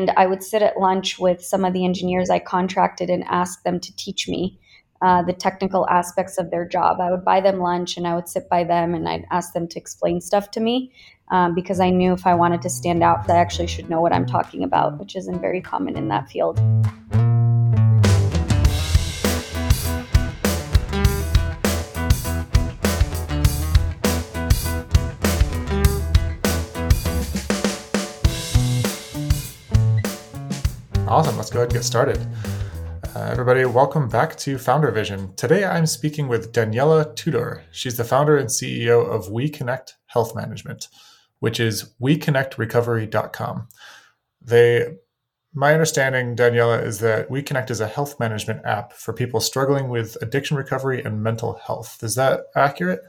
And I would sit at lunch with some of the engineers I contracted and ask them to teach me uh, the technical aspects of their job. I would buy them lunch and I would sit by them and I'd ask them to explain stuff to me um, because I knew if I wanted to stand out, I actually should know what I'm talking about, which isn't very common in that field. Awesome. Let's go ahead and get started. Uh, everybody, welcome back to Founder Vision. Today I'm speaking with Daniela Tudor. She's the founder and CEO of WeConnect Health Management, which is WeConnectRecovery.com. They, my understanding, Daniela, is that WeConnect is a health management app for people struggling with addiction recovery and mental health. Is that accurate?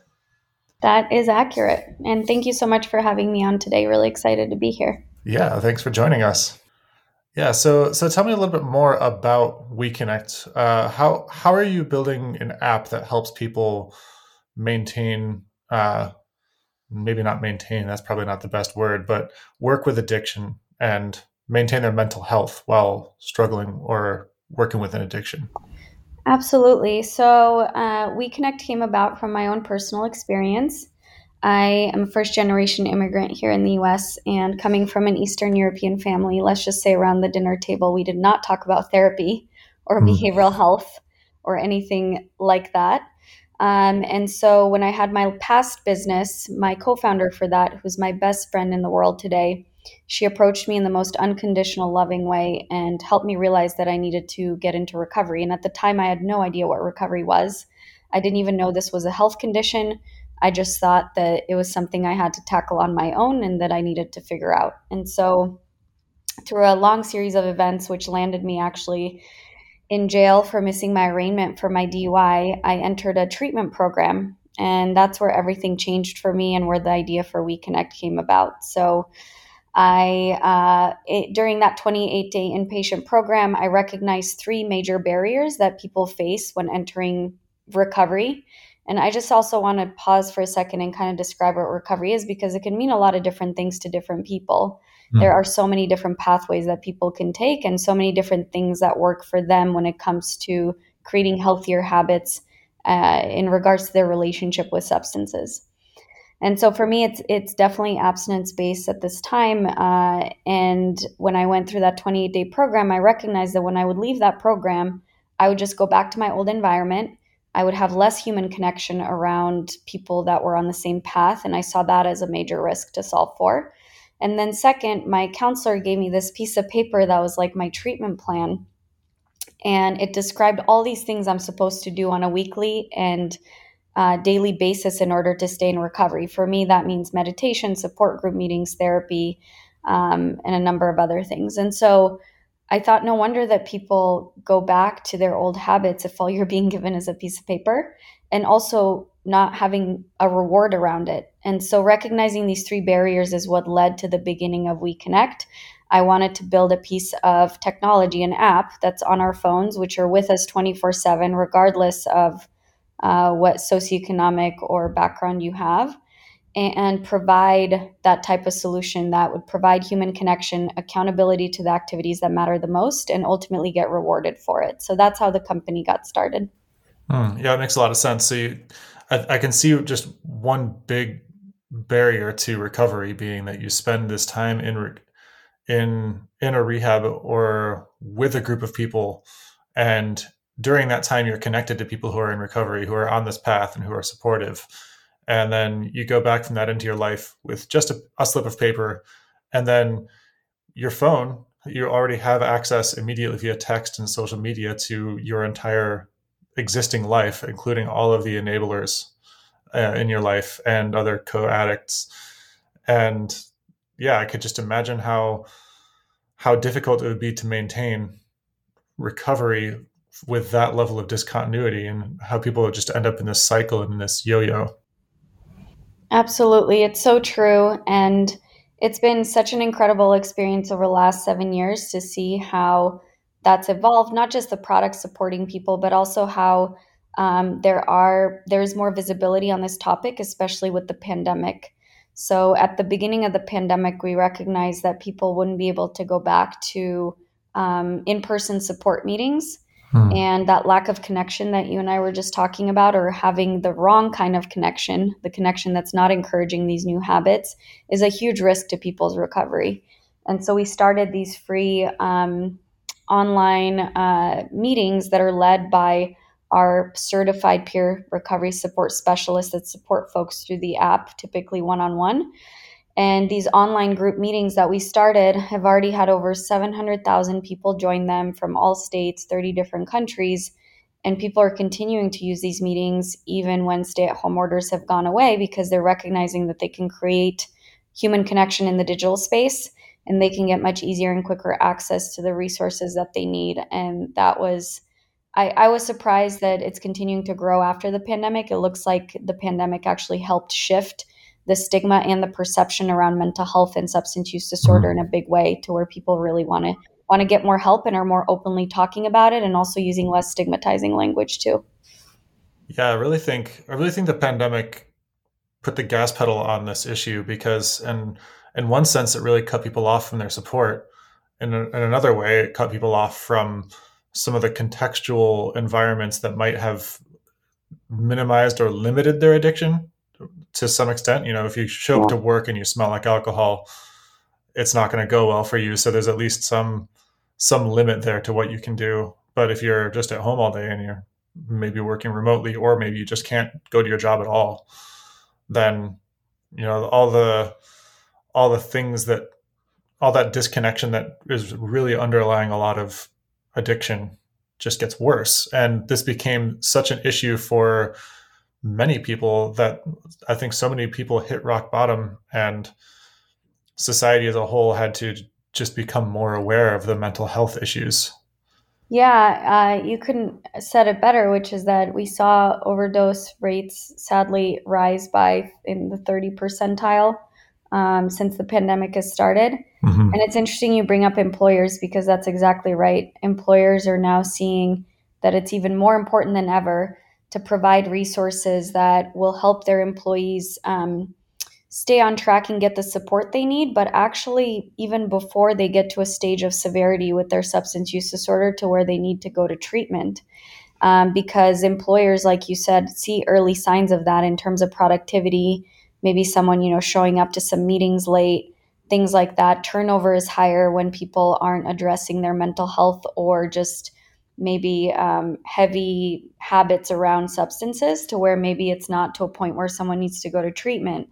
That is accurate. And thank you so much for having me on today. Really excited to be here. Yeah, thanks for joining us. Yeah, so so tell me a little bit more about WeConnect. Uh, how how are you building an app that helps people maintain, uh, maybe not maintain, that's probably not the best word, but work with addiction and maintain their mental health while struggling or working with an addiction? Absolutely. So uh, WeConnect came about from my own personal experience. I am a first generation immigrant here in the US, and coming from an Eastern European family, let's just say around the dinner table, we did not talk about therapy or mm. behavioral health or anything like that. Um, and so when I had my past business, my co founder for that, who's my best friend in the world today, she approached me in the most unconditional, loving way and helped me realize that I needed to get into recovery. And at the time, I had no idea what recovery was. I didn't even know this was a health condition. I just thought that it was something I had to tackle on my own and that I needed to figure out. And so, through a long series of events, which landed me actually in jail for missing my arraignment for my DUI, I entered a treatment program. And that's where everything changed for me and where the idea for WeConnect came about. So, I uh, it, during that 28 day inpatient program, I recognized three major barriers that people face when entering recovery. And I just also want to pause for a second and kind of describe what recovery is because it can mean a lot of different things to different people. Mm. There are so many different pathways that people can take and so many different things that work for them when it comes to creating healthier habits uh, in regards to their relationship with substances. And so for me, it's it's definitely abstinence based at this time. Uh, and when I went through that 28 day program, I recognized that when I would leave that program, I would just go back to my old environment I would have less human connection around people that were on the same path. And I saw that as a major risk to solve for. And then, second, my counselor gave me this piece of paper that was like my treatment plan. And it described all these things I'm supposed to do on a weekly and uh, daily basis in order to stay in recovery. For me, that means meditation, support group meetings, therapy, um, and a number of other things. And so, I thought no wonder that people go back to their old habits if all you're being given is a piece of paper and also not having a reward around it. And so recognizing these three barriers is what led to the beginning of WeConnect. I wanted to build a piece of technology, an app that's on our phones, which are with us 24 7, regardless of uh, what socioeconomic or background you have and provide that type of solution that would provide human connection, accountability to the activities that matter the most, and ultimately get rewarded for it. So that's how the company got started. Hmm. yeah, it makes a lot of sense. So you, I, I can see just one big barrier to recovery being that you spend this time in re- in in a rehab or with a group of people and during that time you're connected to people who are in recovery who are on this path and who are supportive and then you go back from that into your life with just a, a slip of paper. And then your phone you already have access immediately via text and social media to your entire existing life including all of the enablers uh, in your life and other co-addicts. And yeah i could just imagine how how difficult it would be to maintain recovery with that level of discontinuity and how people just end up in this cycle and in this yo-yo Absolutely. It's so true. And it's been such an incredible experience over the last seven years to see how that's evolved, not just the product supporting people, but also how um, there are there's more visibility on this topic, especially with the pandemic. So at the beginning of the pandemic, we recognized that people wouldn't be able to go back to um, in person support meetings. Hmm. And that lack of connection that you and I were just talking about, or having the wrong kind of connection, the connection that's not encouraging these new habits, is a huge risk to people's recovery. And so we started these free um, online uh, meetings that are led by our certified peer recovery support specialists that support folks through the app, typically one on one. And these online group meetings that we started have already had over 700,000 people join them from all states, 30 different countries. And people are continuing to use these meetings even when stay at home orders have gone away because they're recognizing that they can create human connection in the digital space and they can get much easier and quicker access to the resources that they need. And that was, I, I was surprised that it's continuing to grow after the pandemic. It looks like the pandemic actually helped shift the stigma and the perception around mental health and substance use disorder mm-hmm. in a big way to where people really want to want to get more help and are more openly talking about it and also using less stigmatizing language too. Yeah, I really think I really think the pandemic put the gas pedal on this issue because and in one sense, it really cut people off from their support. In, a, in another way, it cut people off from some of the contextual environments that might have minimized or limited their addiction to some extent. You know, if you show up to work and you smell like alcohol, it's not going to go well for you. So there's at least some some limit there to what you can do. But if you're just at home all day and you're maybe working remotely, or maybe you just can't go to your job at all, then you know all the all the things that all that disconnection that is really underlying a lot of addiction just gets worse and this became such an issue for many people that i think so many people hit rock bottom and society as a whole had to just become more aware of the mental health issues yeah, uh, you couldn't said it better, which is that we saw overdose rates sadly rise by in the 30 percentile um, since the pandemic has started. Mm-hmm. And it's interesting you bring up employers because that's exactly right. Employers are now seeing that it's even more important than ever to provide resources that will help their employees um, stay on track and get the support they need, but actually, even before they get to a stage of severity with their substance use disorder to where they need to go to treatment. Um, because employers, like you said, see early signs of that in terms of productivity maybe someone, you know, showing up to some meetings late, things like that. Turnover is higher when people aren't addressing their mental health or just maybe um, heavy habits around substances to where maybe it's not to a point where someone needs to go to treatment.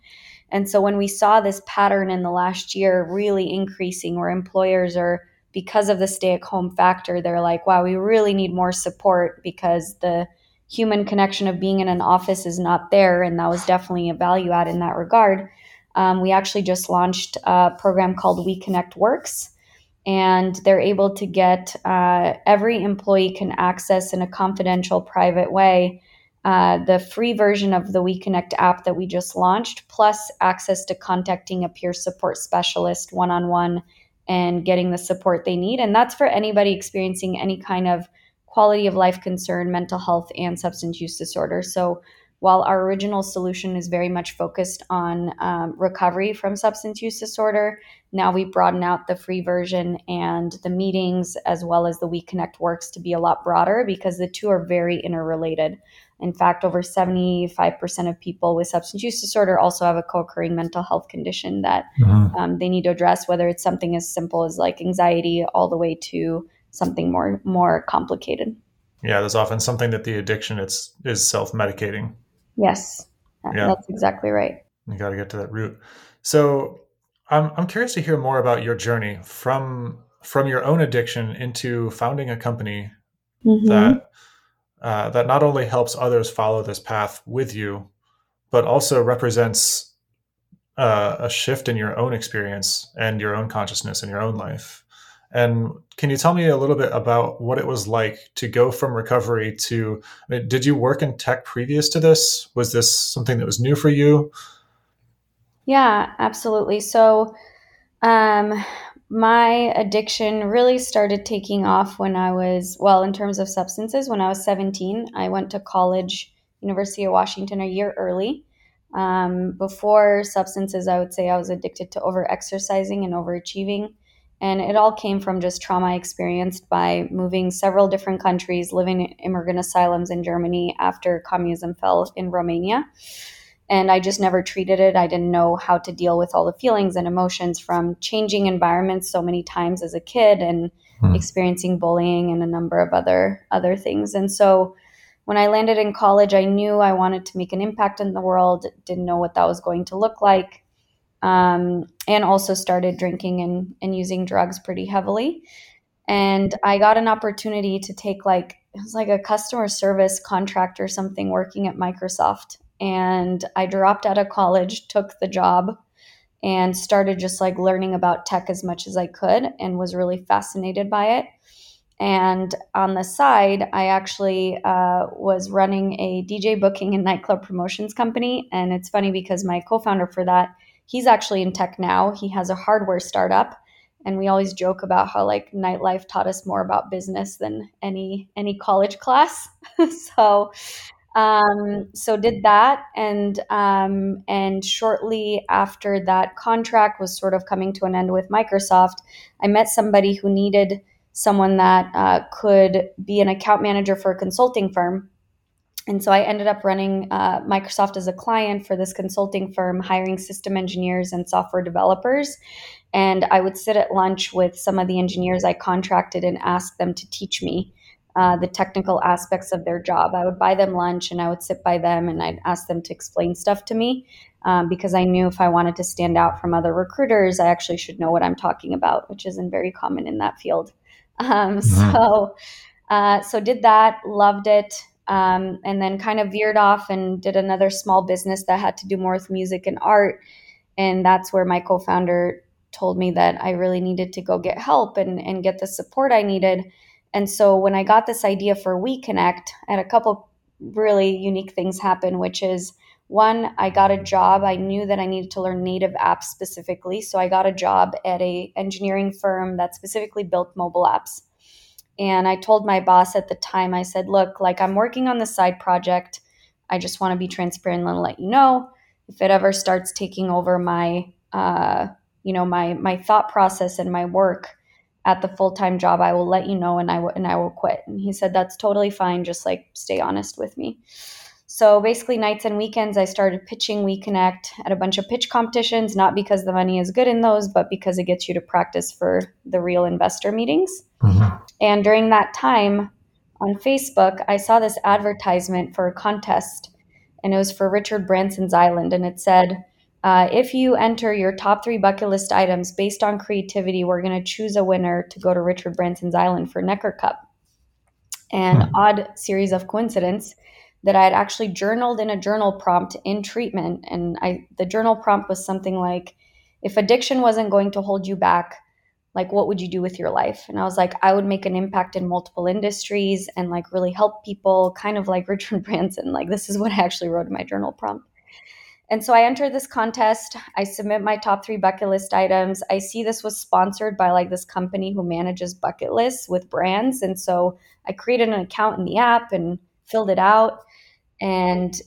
And so when we saw this pattern in the last year really increasing, where employers are, because of the stay at home factor, they're like, wow, we really need more support because the human connection of being in an office is not there. And that was definitely a value add in that regard. Um, we actually just launched a program called We Connect Works. And they're able to get uh, every employee can access in a confidential, private way uh, the free version of the We Connect app that we just launched, plus access to contacting a peer support specialist one on one and getting the support they need. And that's for anybody experiencing any kind of quality of life concern, mental health, and substance use disorder. So while our original solution is very much focused on um, recovery from substance use disorder, now we broaden out the free version and the meetings as well as the We Connect works to be a lot broader because the two are very interrelated. In fact, over 75% of people with substance use disorder also have a co occurring mental health condition that mm-hmm. um, they need to address, whether it's something as simple as like anxiety all the way to something more more complicated. Yeah, there's often something that the addiction it's is self-medicating. Yes. Yeah. That's exactly right. You got to get to that root. So, I'm I'm curious to hear more about your journey from from your own addiction into founding a company mm-hmm. that uh, that not only helps others follow this path with you, but also represents uh, a shift in your own experience and your own consciousness in your own life. And can you tell me a little bit about what it was like to go from recovery to? I mean, did you work in tech previous to this? Was this something that was new for you? Yeah, absolutely. So, um, my addiction really started taking off when I was, well, in terms of substances, when I was 17. I went to college, University of Washington, a year early. Um, before substances, I would say I was addicted to over exercising and overachieving. And it all came from just trauma I experienced by moving several different countries, living in immigrant asylums in Germany after communism fell in Romania. And I just never treated it. I didn't know how to deal with all the feelings and emotions from changing environments so many times as a kid and hmm. experiencing bullying and a number of other other things. And so when I landed in college, I knew I wanted to make an impact in the world, didn't know what that was going to look like, um, and also started drinking and, and using drugs pretty heavily. And I got an opportunity to take like, it was like a customer service contract or something working at Microsoft. And I dropped out of college, took the job, and started just like learning about tech as much as I could and was really fascinated by it. And on the side, I actually uh, was running a DJ booking and nightclub promotions company. And it's funny because my co founder for that, he's actually in tech now. He has a hardware startup. And we always joke about how like nightlife taught us more about business than any any college class. so um, so did that and um, and shortly after that contract was sort of coming to an end with Microsoft, I met somebody who needed someone that uh, could be an account manager for a consulting firm. And so I ended up running uh, Microsoft as a client for this consulting firm, hiring system engineers and software developers. And I would sit at lunch with some of the engineers I contracted and ask them to teach me uh, the technical aspects of their job. I would buy them lunch and I would sit by them and I'd ask them to explain stuff to me um, because I knew if I wanted to stand out from other recruiters, I actually should know what I'm talking about, which isn't very common in that field. Um, mm-hmm. So, uh, so did that, loved it, um, and then kind of veered off and did another small business that had to do more with music and art. And that's where my co-founder told me that I really needed to go get help and, and get the support I needed. And so when I got this idea for We Connect, I had a couple really unique things happen, which is one, I got a job. I knew that I needed to learn native apps specifically. So I got a job at a engineering firm that specifically built mobile apps. And I told my boss at the time, I said, look, like I'm working on this side project. I just want to be transparent and let you know if it ever starts taking over my uh, you know, my my thought process and my work at the full-time job, I will let you know and I will and I will quit. And he said that's totally fine, just like stay honest with me. So basically, nights and weekends, I started pitching We Connect at a bunch of pitch competitions, not because the money is good in those, but because it gets you to practice for the real investor meetings. Mm-hmm. And during that time on Facebook, I saw this advertisement for a contest, and it was for Richard Branson's Island. And it said, uh, if you enter your top three bucket list items based on creativity, we're going to choose a winner to go to Richard Branson's Island for Necker Cup. An hmm. odd series of coincidence that I had actually journaled in a journal prompt in treatment. And I the journal prompt was something like, if addiction wasn't going to hold you back, like what would you do with your life? And I was like, I would make an impact in multiple industries and like really help people, kind of like Richard Branson. Like this is what I actually wrote in my journal prompt. And so I enter this contest. I submit my top three bucket list items. I see this was sponsored by like this company who manages bucket lists with brands. And so I created an account in the app and filled it out and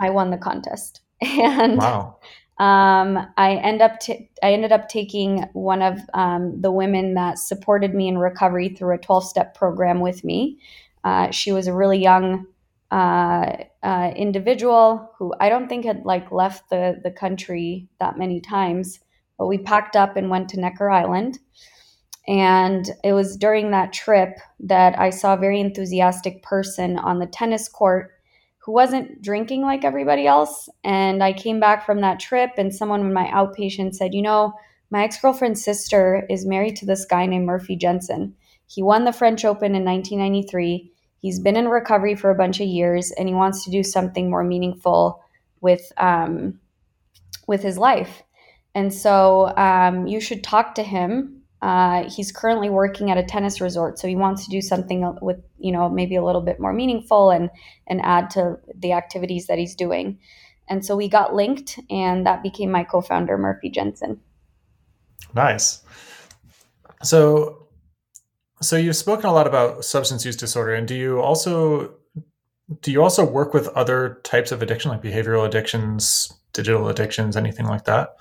I won the contest. And wow. um, I end up t- I ended up taking one of um, the women that supported me in recovery through a 12 step program with me. Uh, she was a really young uh, uh, individual who I don't think had like left the the country that many times, but we packed up and went to Necker Island. And it was during that trip that I saw a very enthusiastic person on the tennis court who wasn't drinking like everybody else. And I came back from that trip, and someone in my outpatient said, You know, my ex girlfriend's sister is married to this guy named Murphy Jensen. He won the French Open in 1993. He's been in recovery for a bunch of years, and he wants to do something more meaningful with um, with his life. And so um, you should talk to him uh, he's currently working at a tennis resort, so he wants to do something with you know maybe a little bit more meaningful and and add to the activities that he's doing. And so we got linked, and that became my co-founder, Murphy Jensen. Nice. So, so you've spoken a lot about substance use disorder, and do you also do you also work with other types of addiction, like behavioral addictions, digital addictions, anything like that?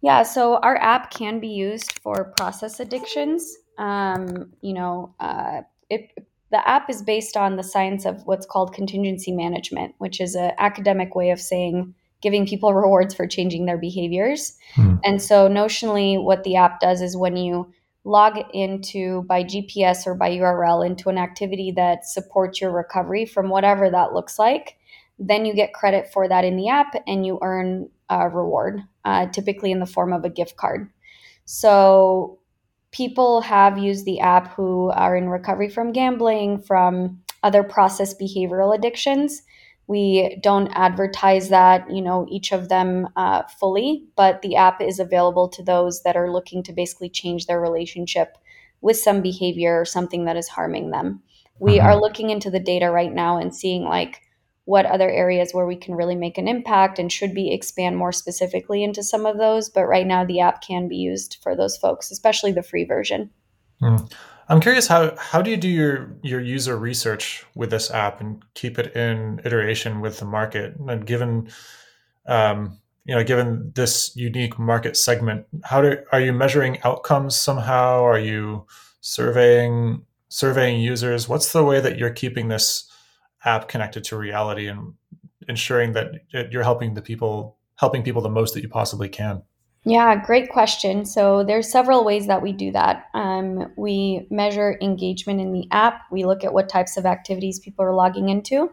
Yeah, so our app can be used for process addictions. Um, you know, uh, it, the app is based on the science of what's called contingency management, which is an academic way of saying giving people rewards for changing their behaviors. Hmm. And so, notionally, what the app does is when you log into by GPS or by URL into an activity that supports your recovery from whatever that looks like, then you get credit for that in the app and you earn a reward, uh, typically in the form of a gift card. So people have used the app who are in recovery from gambling, from other process behavioral addictions. We don't advertise that, you know, each of them uh, fully, but the app is available to those that are looking to basically change their relationship with some behavior or something that is harming them. We mm-hmm. are looking into the data right now and seeing like what other areas where we can really make an impact and should be expand more specifically into some of those. But right now, the app can be used for those folks, especially the free version. Mm. I'm curious how how do you do your your user research with this app and keep it in iteration with the market? And given um, you know, given this unique market segment, how do are you measuring outcomes somehow? Are you surveying surveying users? What's the way that you're keeping this app connected to reality and ensuring that you're helping the people helping people the most that you possibly can? Yeah, great question. So there's several ways that we do that. Um, we measure engagement in the app. We look at what types of activities people are logging into,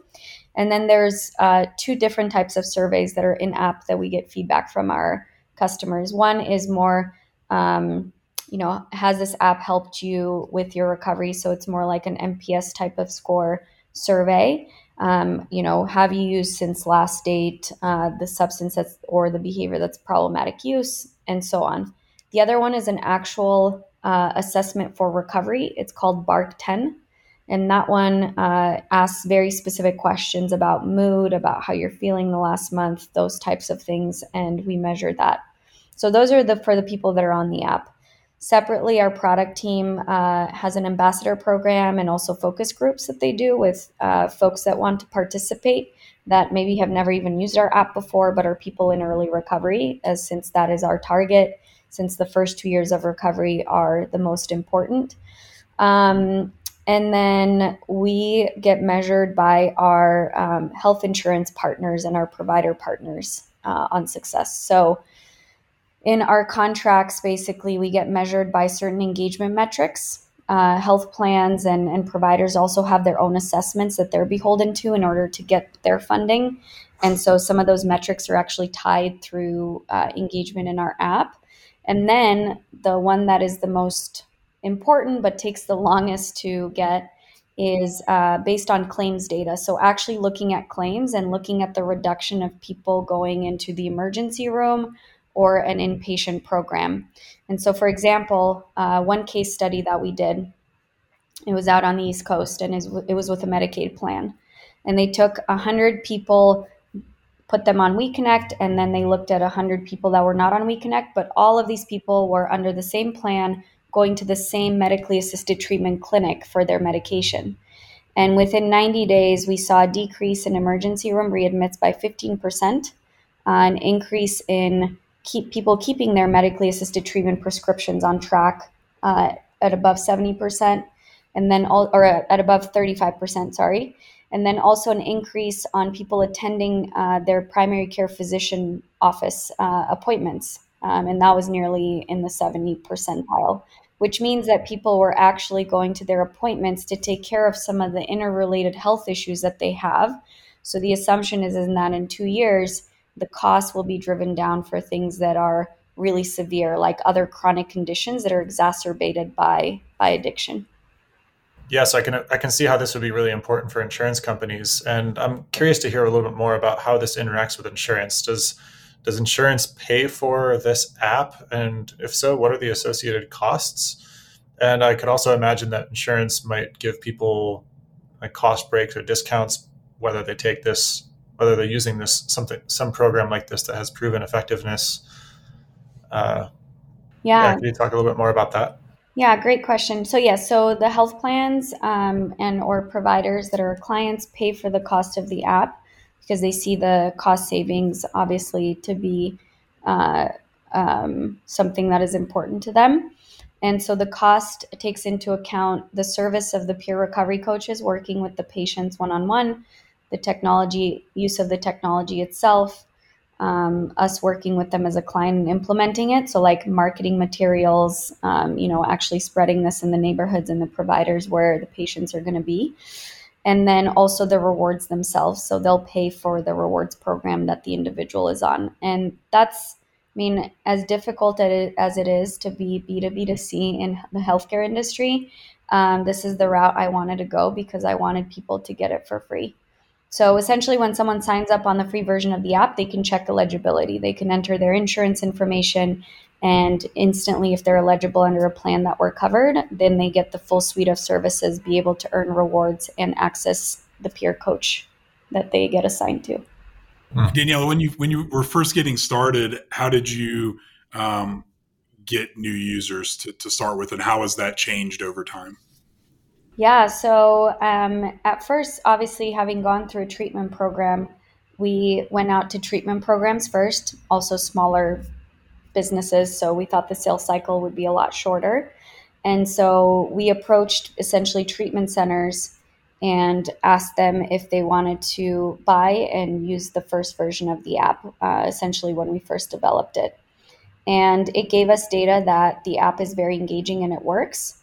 and then there's uh, two different types of surveys that are in app that we get feedback from our customers. One is more, um, you know, has this app helped you with your recovery? So it's more like an NPS type of score survey. Um, you know, have you used since last date uh, the substance that's, or the behavior that's problematic use, and so on. The other one is an actual uh, assessment for recovery. It's called BARC 10. And that one uh, asks very specific questions about mood, about how you're feeling the last month, those types of things. And we measure that. So those are the for the people that are on the app. Separately, our product team uh, has an ambassador program and also focus groups that they do with uh, folks that want to participate that maybe have never even used our app before, but are people in early recovery, as since that is our target, since the first two years of recovery are the most important. Um, and then we get measured by our um, health insurance partners and our provider partners uh, on success. So in our contracts, basically, we get measured by certain engagement metrics. Uh, health plans and, and providers also have their own assessments that they're beholden to in order to get their funding. And so some of those metrics are actually tied through uh, engagement in our app. And then the one that is the most important but takes the longest to get is uh, based on claims data. So, actually looking at claims and looking at the reduction of people going into the emergency room or an inpatient program. And so, for example, uh, one case study that we did, it was out on the East Coast and it was with a Medicaid plan. And they took 100 people, put them on WeConnect, and then they looked at 100 people that were not on WeConnect, but all of these people were under the same plan, going to the same medically assisted treatment clinic for their medication. And within 90 days, we saw a decrease in emergency room readmits by 15%, uh, an increase in keep people keeping their medically assisted treatment prescriptions on track uh, at above 70% and then all or at above 35% sorry. And then also an increase on people attending uh, their primary care physician office uh, appointments um, and that was nearly in the 70 percentile which means that people were actually going to their appointments to take care of some of the interrelated health issues that they have. So the assumption is, is that in two years the cost will be driven down for things that are really severe, like other chronic conditions that are exacerbated by by addiction. Yes, I can I can see how this would be really important for insurance companies, and I'm curious to hear a little bit more about how this interacts with insurance. Does does insurance pay for this app, and if so, what are the associated costs? And I could also imagine that insurance might give people like cost breaks or discounts whether they take this whether they're using this something some program like this that has proven effectiveness. Uh, yeah. yeah. Can you talk a little bit more about that? Yeah, great question. So yeah, so the health plans um, and or providers that are clients pay for the cost of the app because they see the cost savings, obviously, to be uh, um, something that is important to them. And so the cost takes into account the service of the peer recovery coaches working with the patients one on one, the technology use of the technology itself, um, us working with them as a client and implementing it. So, like marketing materials, um, you know, actually spreading this in the neighborhoods and the providers where the patients are going to be. And then also the rewards themselves. So, they'll pay for the rewards program that the individual is on. And that's, I mean, as difficult as it is to be B2B2C in the healthcare industry, um, this is the route I wanted to go because I wanted people to get it for free. So essentially, when someone signs up on the free version of the app, they can check eligibility. They can enter their insurance information, and instantly, if they're eligible under a plan that we're covered, then they get the full suite of services, be able to earn rewards, and access the peer coach that they get assigned to. Danielle, when you when you were first getting started, how did you um, get new users to, to start with, and how has that changed over time? Yeah, so um, at first, obviously, having gone through a treatment program, we went out to treatment programs first, also smaller businesses. So we thought the sales cycle would be a lot shorter. And so we approached essentially treatment centers and asked them if they wanted to buy and use the first version of the app, uh, essentially when we first developed it. And it gave us data that the app is very engaging and it works.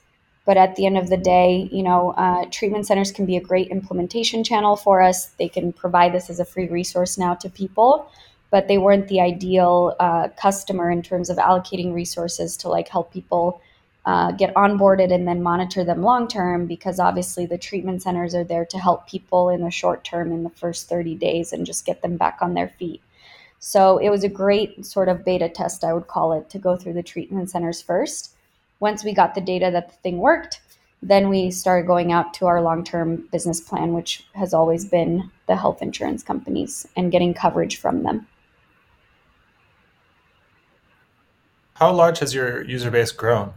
But at the end of the day, you know, uh, treatment centers can be a great implementation channel for us. They can provide this as a free resource now to people, but they weren't the ideal uh, customer in terms of allocating resources to like help people uh, get onboarded and then monitor them long term because obviously the treatment centers are there to help people in the short term in the first 30 days and just get them back on their feet. So it was a great sort of beta test, I would call it, to go through the treatment centers first once we got the data that the thing worked, then we started going out to our long term business plan, which has always been the health insurance companies and getting coverage from them. How large has your user base grown?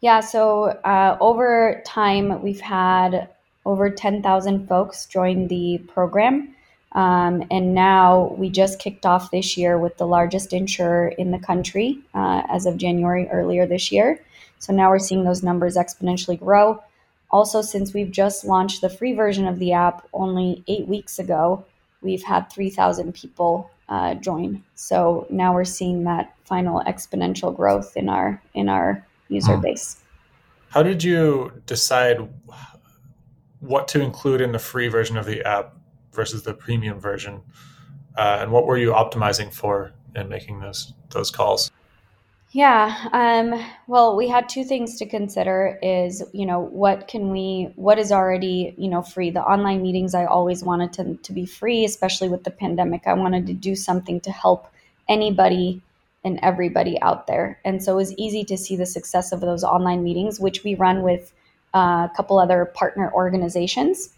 Yeah, so uh, over time, we've had over 10,000 folks join the program. Um, and now we just kicked off this year with the largest insurer in the country uh, as of January earlier this year. So now we're seeing those numbers exponentially grow. Also, since we've just launched the free version of the app only eight weeks ago, we've had 3,000 people uh, join. So now we're seeing that final exponential growth in our in our user hmm. base. How did you decide what to include in the free version of the app versus the premium version, uh, and what were you optimizing for in making those those calls? Yeah. Um, well, we had two things to consider is, you know, what can we, what is already, you know, free? The online meetings I always wanted to, to be free, especially with the pandemic. I wanted to do something to help anybody and everybody out there. And so it was easy to see the success of those online meetings, which we run with uh, a couple other partner organizations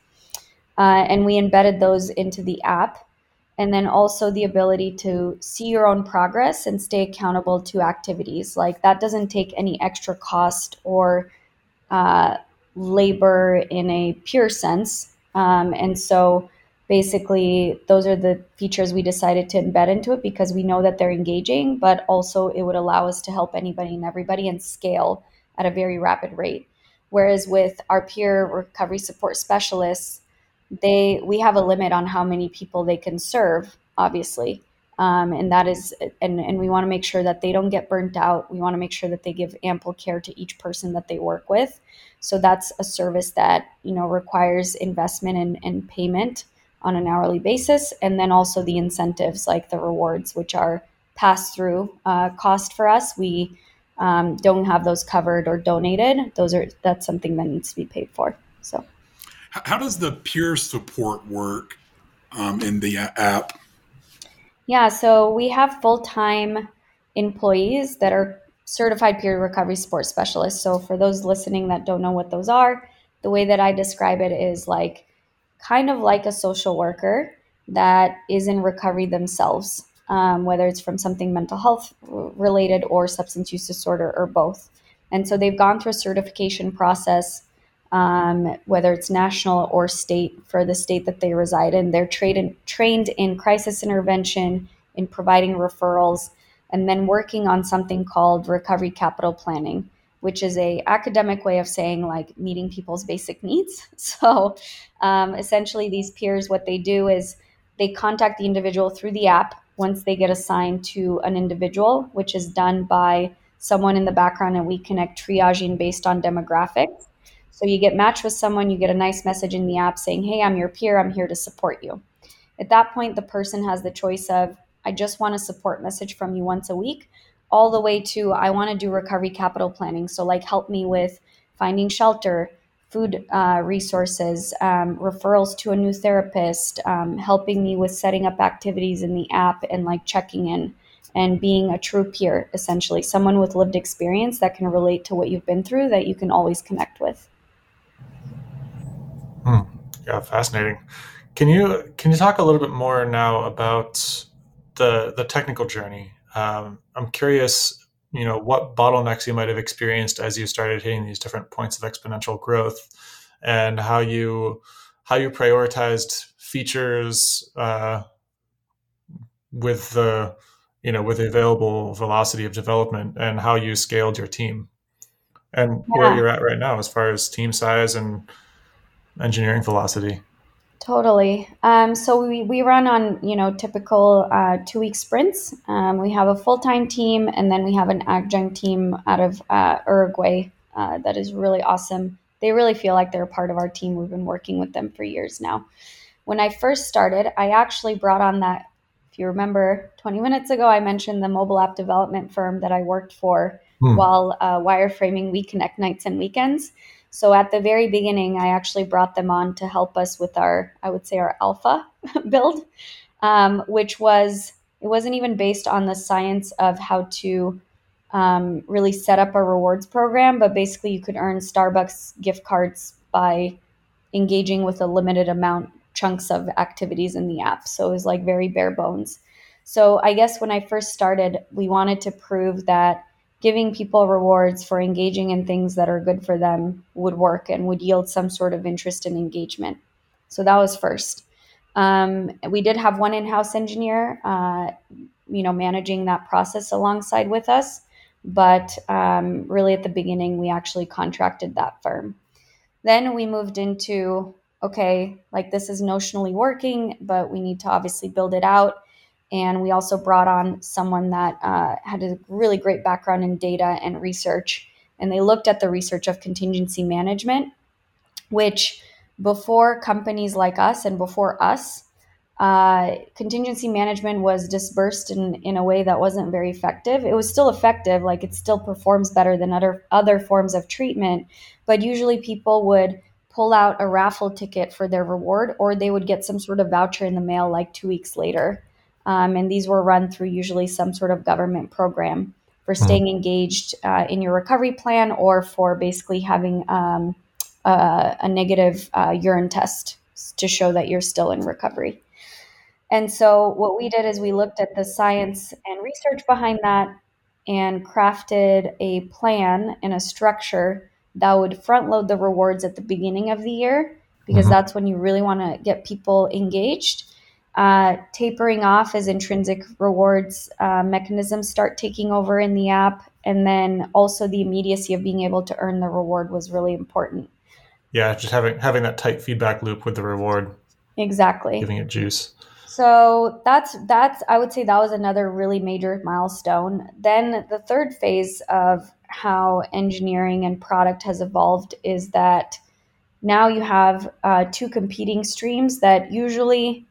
uh, and we embedded those into the app. And then also the ability to see your own progress and stay accountable to activities. Like that doesn't take any extra cost or uh, labor in a pure sense. Um, and so basically, those are the features we decided to embed into it because we know that they're engaging, but also it would allow us to help anybody and everybody and scale at a very rapid rate. Whereas with our peer recovery support specialists, they we have a limit on how many people they can serve obviously. Um, and that is and, and we want to make sure that they don't get burnt out. We want to make sure that they give ample care to each person that they work with. So that's a service that you know requires investment and, and payment on an hourly basis. And then also the incentives like the rewards which are pass through uh, cost for us. We um, don't have those covered or donated. Those are that's something that needs to be paid for so how does the peer support work um, in the app? Yeah, so we have full time employees that are certified peer recovery support specialists. So for those listening that don't know what those are, the way that I describe it is like kind of like a social worker that is in recovery themselves, um, whether it's from something mental health related or substance use disorder or both. And so they've gone through a certification process, um, whether it's national or state for the state that they reside in. They're trained trained in crisis intervention, in providing referrals, and then working on something called recovery capital planning which is a academic way of saying like meeting people's basic needs so um, essentially these peers what they do is they contact the individual through the app once they get assigned to an individual which is done by someone in the background and we connect triaging based on demographics so you get matched with someone you get a nice message in the app saying hey i'm your peer i'm here to support you at that point the person has the choice of I just want a support message from you once a week, all the way to I want to do recovery capital planning. So, like, help me with finding shelter, food uh, resources, um, referrals to a new therapist, um, helping me with setting up activities in the app and like checking in and being a true peer, essentially, someone with lived experience that can relate to what you've been through that you can always connect with. Hmm. Yeah, fascinating. Can you can you talk a little bit more now about the the technical journey. Um, I'm curious, you know, what bottlenecks you might have experienced as you started hitting these different points of exponential growth, and how you how you prioritized features uh, with the you know with the available velocity of development, and how you scaled your team, and yeah. where you're at right now as far as team size and engineering velocity. Totally. Um, so we, we run on, you know, typical uh, two week sprints. Um, we have a full time team and then we have an adjunct team out of uh, Uruguay uh, that is really awesome. They really feel like they're a part of our team. We've been working with them for years now. When I first started, I actually brought on that. If you remember 20 minutes ago, I mentioned the mobile app development firm that I worked for hmm. while uh, wireframing We Connect nights and weekends. So at the very beginning, I actually brought them on to help us with our, I would say, our alpha build, um, which was, it wasn't even based on the science of how to um, really set up a rewards program, but basically you could earn Starbucks gift cards by engaging with a limited amount chunks of activities in the app. So it was like very bare bones. So I guess when I first started, we wanted to prove that giving people rewards for engaging in things that are good for them would work and would yield some sort of interest and engagement. So that was first. Um, we did have one in-house engineer, uh, you know, managing that process alongside with us. But um, really, at the beginning, we actually contracted that firm. Then we moved into okay, like this is notionally working, but we need to obviously build it out and we also brought on someone that uh, had a really great background in data and research. And they looked at the research of contingency management, which before companies like us and before us, uh, contingency management was dispersed in, in a way that wasn't very effective. It was still effective, like it still performs better than other other forms of treatment, but usually people would pull out a raffle ticket for their reward, or they would get some sort of voucher in the mail like two weeks later. Um, and these were run through usually some sort of government program for hmm. staying mm-hmm. engaged uh, in your recovery plan or for basically having um, a, a, negative uh, urine test to show that you're still in recovery. And so, what we did is we looked at the science and research behind that and crafted a plan and a structure that would front load the rewards at the beginning of the year because mm-hmm. that's when you really want to get people engaged uh, tapering off as intrinsic rewards uh, mechanisms start taking over in the app. And then also the immediacy of being able to earn the reward was really important. Yeah, just having having that tight feedback loop with the reward. Exactly. Giving it juice. So that's that's I would say that was another really major milestone. Then the third phase of how engineering and product has evolved is that now you have uh, two competing streams that usually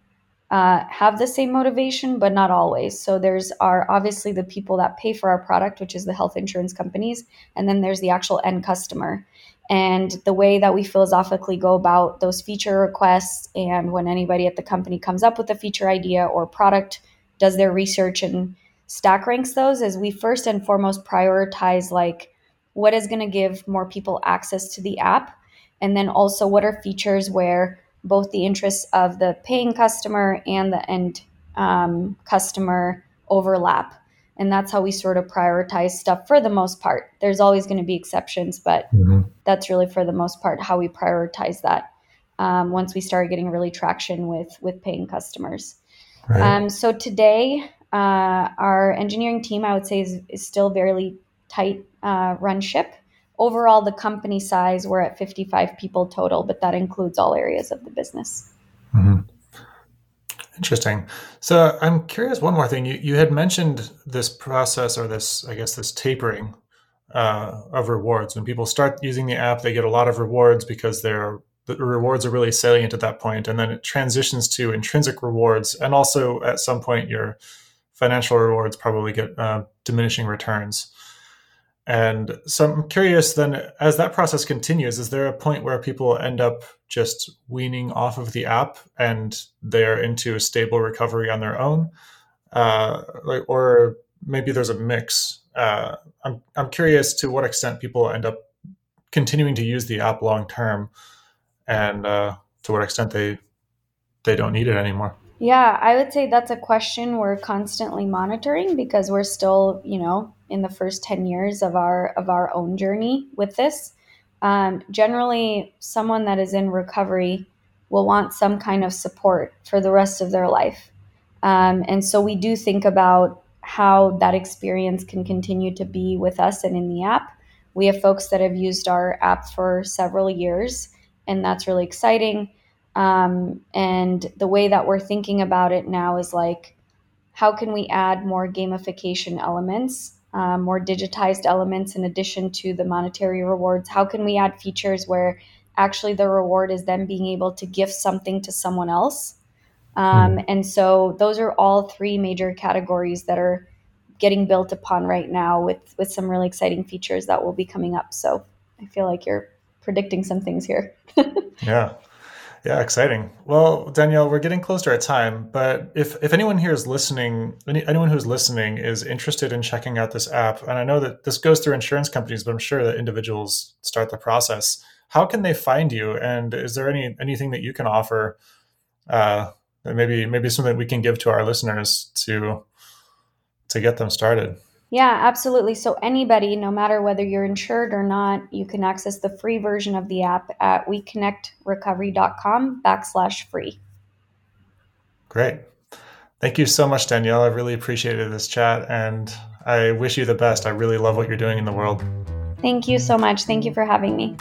uh, have the same motivation, but not always. So there's are obviously the people that pay for our product, which is the health insurance companies, and then there's the actual end customer. And the way that we philosophically go about those feature requests, and when anybody at the company comes up with a feature idea or product, does their research and stack ranks those, is we first and foremost prioritize like what is going to give more people access to the app, and then also what are features where both the interests of the paying customer and the end um, customer overlap. and that's how we sort of prioritize stuff for the most part. There's always going to be exceptions, but mm-hmm. that's really for the most part how we prioritize that. Um, once we start getting really traction with with paying customers. Right. Um, so today, uh, our engineering team, I would say, is, is still very tight uh, run ship. Overall, the company size, we're at 55 people total, but that includes all areas of the business. Mm-hmm. Interesting. So I'm curious. One more thing. You you had mentioned this process or this, I guess, this tapering uh, of rewards. When people start using the app, they get a lot of rewards because they're the rewards are really salient at that point, and then it transitions to intrinsic rewards, and also at some point your financial rewards probably get uh, diminishing returns. And so I'm curious then, as that process continues, is there a point where people end up just weaning off of the app and they're into a stable recovery on their own? Uh, like, or maybe there's a mix. Uh, I'm, I'm curious to what extent people end up continuing to use the app long term and uh, to what extent they they don't need it anymore. Yeah, I would say that's a question we're constantly monitoring because we're still, you know, in the first 10 years of our of our own journey with this. Um, generally someone that is in recovery will want some kind of support for the rest of their life. Um, and so we do think about how that experience can continue to be with us and in the app. We have folks that have used our app for several years and that's really exciting um, and the way that we're thinking about it now is like how can we add more gamification elements um, more digitized elements in addition to the monetary rewards? How can we add features where actually the reward is them being able to gift something to someone else? Um, hmm. and so those are all three major categories that are getting built upon right now with with some really exciting features that will be coming up. So I feel like you're predicting some things here. yeah. Yeah, exciting. Well, Danielle, we're getting close to our time, but if, if anyone here is listening, any, anyone who's listening is interested in checking out this app, and I know that this goes through insurance companies, but I'm sure that individuals start the process. How can they find you? And is there any anything that you can offer uh, maybe maybe something we can give to our listeners to to get them started? Yeah, absolutely. So anybody, no matter whether you're insured or not, you can access the free version of the app at weconnectrecovery.com backslash free. Great. Thank you so much, Danielle. I really appreciated this chat and I wish you the best. I really love what you're doing in the world. Thank you so much. Thank you for having me.